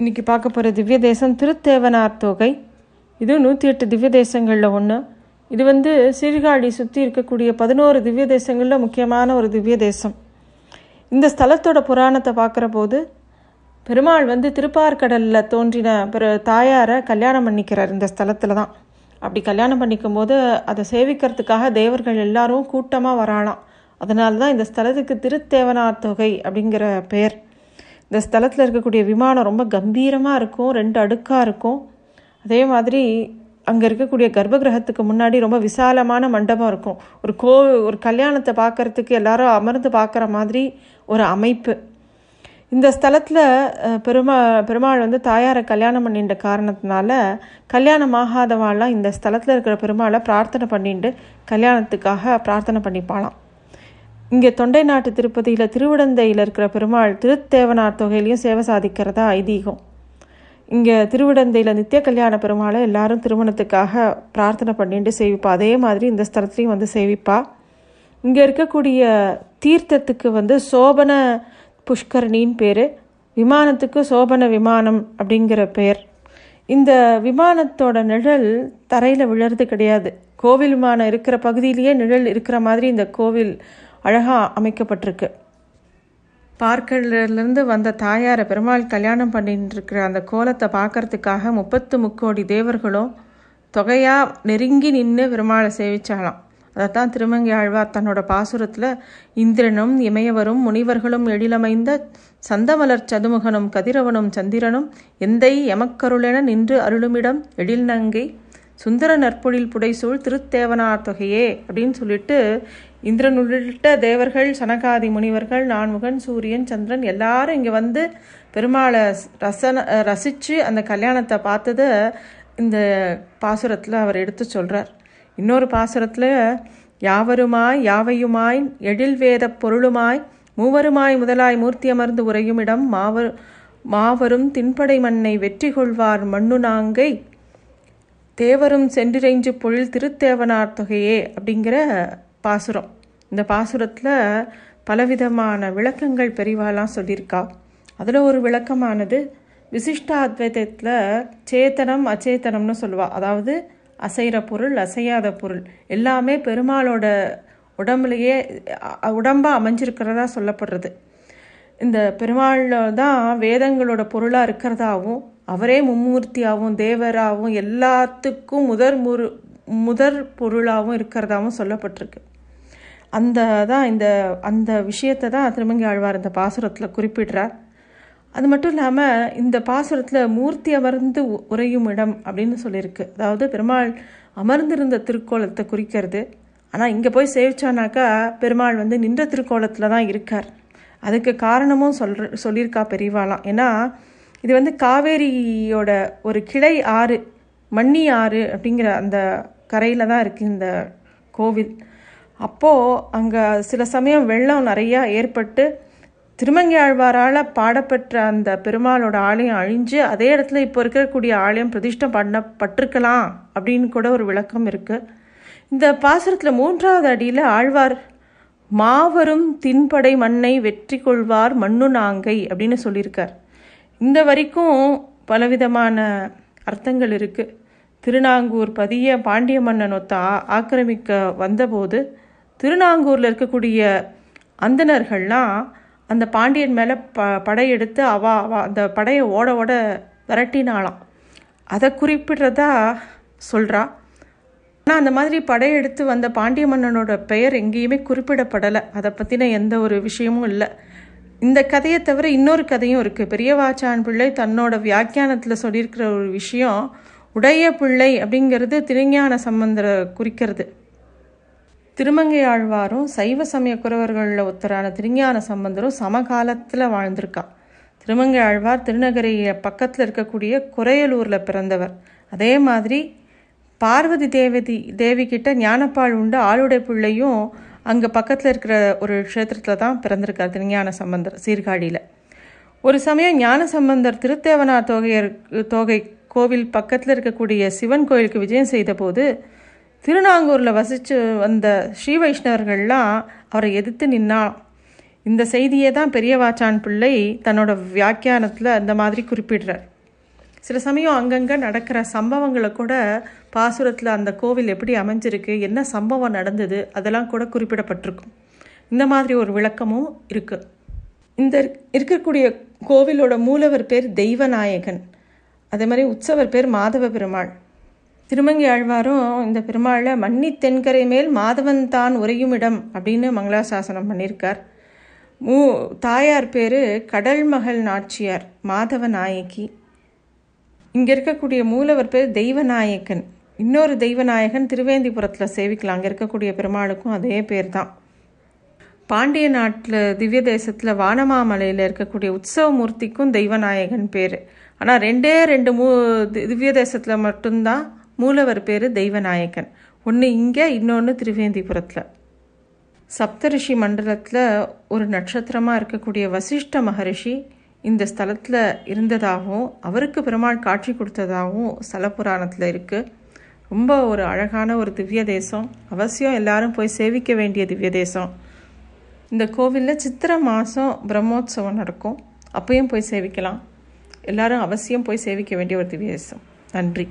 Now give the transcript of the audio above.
இன்றைக்கி பார்க்க போகிற திவ்ய தேசம் திருத்தேவனார் தொகை. இது நூற்றி எட்டு திவ்ய தேசங்களில் ஒன்று இது வந்து சீர்காழி சுற்றி இருக்கக்கூடிய பதினோரு திவ்ய தேசங்களில் முக்கியமான ஒரு திவ்ய தேசம் இந்த ஸ்தலத்தோட புராணத்தை பார்க்குற போது பெருமாள் வந்து திருப்பார்கடலில் தோன்றின பிற தாயாரை கல்யாணம் பண்ணிக்கிறார் இந்த ஸ்தலத்தில் தான். அப்படி கல்யாணம் பண்ணிக்கும் போது அதை சேவிக்கிறதுக்காக தேவர்கள் எல்லாரும் கூட்டமாக வராளாம். அதனால தான் இந்த ஸ்தலத்துக்கு திருத்தேவனார் தொகை அப்படிங்கிற பெயர் இந்த ஸ்தலத்தில் இருக்கக்கூடிய விமானம் ரொம்ப கம்பீரமாக இருக்கும் ரெண்டு அடுக்காக இருக்கும். அதே மாதிரி அங்கே இருக்கக்கூடிய கர்ப்பகிரகத்துக்கு முன்னாடி ரொம்ப விசாலமான மண்டபம் இருக்கும். ஒரு கோ ஒரு கல்யாணத்தை பார்க்கறதுக்கு எல்லாரும் அமர்ந்து பார்க்குற மாதிரி ஒரு அமைப்பு. இந்த ஸ்தலத்தில் பெருமா பெருமாள் வந்து தாயாரை கல்யாணம் பண்ணிட்ட காரணத்தினால கல்யாணம் ஆகாதவாள்லாம் இந்த ஸ்தலத்தில் இருக்கிற பெருமாளை பிரார்த்தனை பண்ணிட்டு கல்யாணத்துக்காக பிரார்த்தனை பண்ணிப்பாளாம். இங்கே தொண்டை நாட்டு திருப்பதியில் திருவிடந்தையில் இருக்கிற பெருமாள் திருத்தேவனார் தொகையிலையும் சேவை சாதிக்கிறதா ஐதீகம். இங்கே திருவிடந்தையில் நித்திய கல்யாண பெருமாளை எல்லாரும் திருமணத்துக்காக பிரார்த்தனை பண்ணிட்டு சேவிப்பா. அதே மாதிரி இந்த ஸ்தலத்துலையும் வந்து சேவிப்பா. இங்கே இருக்கக்கூடிய தீர்த்தத்துக்கு வந்து சோபன புஷ்கரணின்னு பேர். விமானத்துக்கு சோபன விமானம் அப்படிங்கிற பெயர். இந்த விமானத்தோட நிழல் தரையில் விழறது கிடையாது. கோவில் விமானம் இருக்கிற பகுதியிலேயே நிழல் இருக்கிற மாதிரி இந்த கோவில் அழகாக அமைக்கப்பட்டிருக்கு. பார்க்கலேருந்து வந்த தாயாரை பெருமாள் கல்யாணம் பண்ணிட்டு இருக்கிற அந்த கோலத்தை பார்க்கறதுக்காக முப்பத்து முக்கோடி தேவர்களும் தொகையாக நெருங்கி நின்று பெருமாளை சேவிச்சாலாம் அதைத்தான் திருமங்கை ஆழ்வார் தன்னோட பாசுரத்தில் இந்திரனும் இமயவரும் முனிவர்களும் எழிலமைந்த சந்தமலர் சதுமுகனும் கதிரவனும் சந்திரனும் எந்தை எமக்கருளென நின்று அருளுமிடம் எழில் நங்கை சுந்தர நற்பொழில் புடைசூழ் திருத்தேவனார் தொகையே அப்படின்னு சொல்லிட்டு இந்திரன் உள்ளிட்ட தேவர்கள் சனகாதி முனிவர்கள் நான்முகன் சூரியன் சந்திரன் எல்லாரும் இங்கே வந்து பெருமாளை ரசன ரசித்து அந்த கல்யாணத்தை பார்த்ததை இந்த பாசுரத்தில் அவர் எடுத்து சொல்கிறார் இன்னொரு பாசுரத்தில் யாவருமாய் யாவையுமாய் எழில் வேத பொருளுமாய் மூவருமாய் முதலாய் மூர்த்தி அமர்ந்து உரையும் இடம் மாவர் மாவரும் தின்படை மண்ணை வெற்றி கொள்வார் மண்ணு நாங்கை. தேவரும் சென்றிரைஞ்சு பொழில் திருத்தேவனார் தொகையே அப்படிங்கிற பாசுரம். இந்த பாசுரத்தில் பலவிதமான விளக்கங்கள் பெரிவாலாம் சொல்லியிருக்கா. அதில் ஒரு விளக்கமானது விசிஷ்டாத்வைதத்தில் சேத்தனம் அச்சேத்தனம்னு சொல்லுவாள் அதாவது அசைகிற பொருள் அசையாத பொருள். எல்லாமே பெருமாளோட உடம்புலையே உடம்பாக அமைஞ்சிருக்கிறதா சொல்லப்படுறது. இந்த பெருமாளில் தான் வேதங்களோட பொருளாக இருக்கிறதாவும் அவரே மும்மூர்த்தியாகவும் தேவராகவும் எல்லாத்துக்கும் முதற் முரு முதற் பொருளாகவும் இருக்கிறதாவும் சொல்லப்பட்டிருக்கு. அந்த தான் இந்த அந்த விஷயத்தை தான் திருமங்கி ஆழ்வார் இந்த பாசுரத்தில் குறிப்பிடுறார். அது மட்டும் இல்லாமல் இந்த பாசுரத்தில் மூர்த்தி அமர்ந்து உறையும் இடம் அப்படின்னு சொல்லியிருக்கு. அதாவது பெருமாள் அமர்ந்திருந்த திருக்கோலத்தை குறிக்கிறது. ஆனால் இங்கே போய் சேவிச்சானாக்கா பெருமாள் வந்து நின்ற திருக்கோலத்தில் தான் இருக்கார். அதுக்கு காரணமும் சொல்ற சொல்லியிருக்கா பெரியவாளாம் ஏன்னா இது வந்து காவேரியோட ஒரு கிளை ஆறு மண்ணி ஆறு அப்படிங்கிற அந்த கரையில் தான் இருக்குது இந்த கோவில். அப்போது அங்கே சில சமயம் வெள்ளம் நிறையா ஏற்பட்டு திருமங்கை ஆழ்வாரால் பாடப்பெற்ற அந்த பெருமாளோட ஆலயம் அழிஞ்சு அதே இடத்துல இப்போ இருக்கக்கூடிய ஆலயம் பிரதிஷ்டம் பண்ணப்பட்டிருக்கலாம் அப்படின்னு கூட ஒரு விளக்கம் இருக்குது இந்த பாசுரத்தில் மூன்றாவது அடியில் ஆழ்வார் மாவரும் தின்படை மண்ணை வெற்றி கொள்வார் மண்ணு நாங்கை அப்படின்னு சொல்லியிருக்கார். இந்த வரைக்கும் பலவிதமான அர்த்தங்கள் இருக்குது திருநாங்கூர் பதிய பாண்டிய மன்னன் ஒத்த ஆக்கிரமிக்க வந்தபோது திருநாங்கூரில் இருக்கக்கூடிய அந்தனர்கள்லாம் அந்த பாண்டியன் மேலே ப படையெடுத்து அவ அவ அந்த படையை ஓட ஓட விரட்டினாலாம் அதை குறிப்பிடுறதா சொல்கிறா ஆனால் அந்த மாதிரி படையெடுத்து வந்த பாண்டிய மன்னனோட பெயர் எங்கேயுமே குறிப்பிடப்படலை. அதை பற்றின எந்த ஒரு விஷயமும் இல்லை. இந்த கதையை தவிர இன்னொரு கதையும் இருக்குது பெரியவாச்சான் பிள்ளை தன்னோட வியாக்கியானத்தில் சொல்லியிருக்கிற ஒரு விஷயம் உடைய பிள்ளை அப்படிங்கிறது திருஞான சம்பந்தரை குறிக்கிறது. திருமங்கை ஆழ்வாரும் சைவ சமய குறவர்களில் ஒருத்தரான திருஞான சம்பந்தரும் சமகாலத்தில் வாழ்ந்திருக்கா திருமங்கை ஆழ்வார் திருநகரை பக்கத்தில் இருக்கக்கூடிய குறையலூரில் பிறந்தவர். அதே மாதிரி பார்வதி தேவதி தேவி கிட்ட ஞானப்பால் உண்டு ஆளுடை பிள்ளையும் அங்கே பக்கத்தில் இருக்கிற ஒரு க்ஷேத்திரத்தில் தான் பிறந்திருக்கார் திருஞான சம்பந்தர் சீர்காழியில். ஒரு சமயம் ஞான சம்பந்தர் திருத்தேவனார் தொகையர் தொகை கோவில் பக்கத்தில் இருக்கக்கூடிய சிவன் கோயிலுக்கு விஜயம் செய்தபோது திருநாங்கூரில் வசித்து வந்த ஸ்ரீ வைஷ்ணவர்கள்லாம் அவரை எதிர்த்து நின்னாலாம் இந்த செய்தியை தான் பெரியவாச்சான் பிள்ளை தன்னோட வியாக்கியானத்தில் அந்த மாதிரி குறிப்பிடுறார். சில சமயம் அங்கங்கே நடக்கிற சம்பவங்களை கூட பாசுரத்தில் அந்த கோவில் எப்படி அமைஞ்சிருக்கு என்ன சம்பவம் நடந்தது அதெல்லாம் கூட குறிப்பிடப்பட்டிருக்கும். இந்த மாதிரி ஒரு விளக்கமும் இருக்குது இந்த இருக்கக்கூடிய கோவிலோட மூலவர் பேர் தெய்வநாயகன். அதே மாதிரி உற்சவர் பேர் மாதவ பெருமாள். திருமங்கி ஆழ்வாரும் இந்த பெருமாளை மன்னி தென்கரை மேல் மாதவன் தான் உறையும் இடம் அப்படின்னு மங்களாசாசனம் பண்ணியிருக்கார். மூ தாயார் பேர் கடல் மகள் நாச்சியார் மாதவ நாயகி. இங்கே இருக்கக்கூடிய மூலவர் பேர் தெய்வநாயக்கன் இன்னொரு தெய்வநாயகன் திருவேந்திபுரத்தில் சேவிக்கலாம். அங்கே இருக்கக்கூடிய பெருமாளுக்கும் அதே பேர் தான் பாண்டிய நாட்டில் திவ்ய தேசத்தில் வானமாமலையில் இருக்கக்கூடிய உற்சவ மூர்த்திக்கும் தெய்வநாயகன் பேர். ஆனால் ரெண்டே ரெண்டு மூ திவ்ய தேசத்தில் மட்டும்தான் மூலவர் பேர் தெய்வநாயகன் ஒன்று இங்கே இன்னொன்று திருவேந்திபுரத்தில். சப்தரிஷி மண்டலத்தில் ஒரு நட்சத்திரமாக இருக்கக்கூடிய வசிஷ்ட மகரிஷி இந்த ஸ்தலத்தில் இருந்ததாகவும் அவருக்கு பெருமாள் காட்சி கொடுத்ததாகவும் ஸ்தல புராணத்தில் இருக்குது ரொம்ப ஒரு அழகான ஒரு திவ்ய தேசம். அவசியம் எல்லாரும் போய் சேவிக்க வேண்டிய திவ்ய தேசம். இந்த கோவிலில் சித்திரை மாதம் பிரம்மோத்சவம் நடக்கும். அப்பயும் போய் சேவிக்கலாம். எல்லாரும் அவசியம் போய் சேவிக்க வேண்டிய ஒரு திவ்ய தேசம். நன்றி.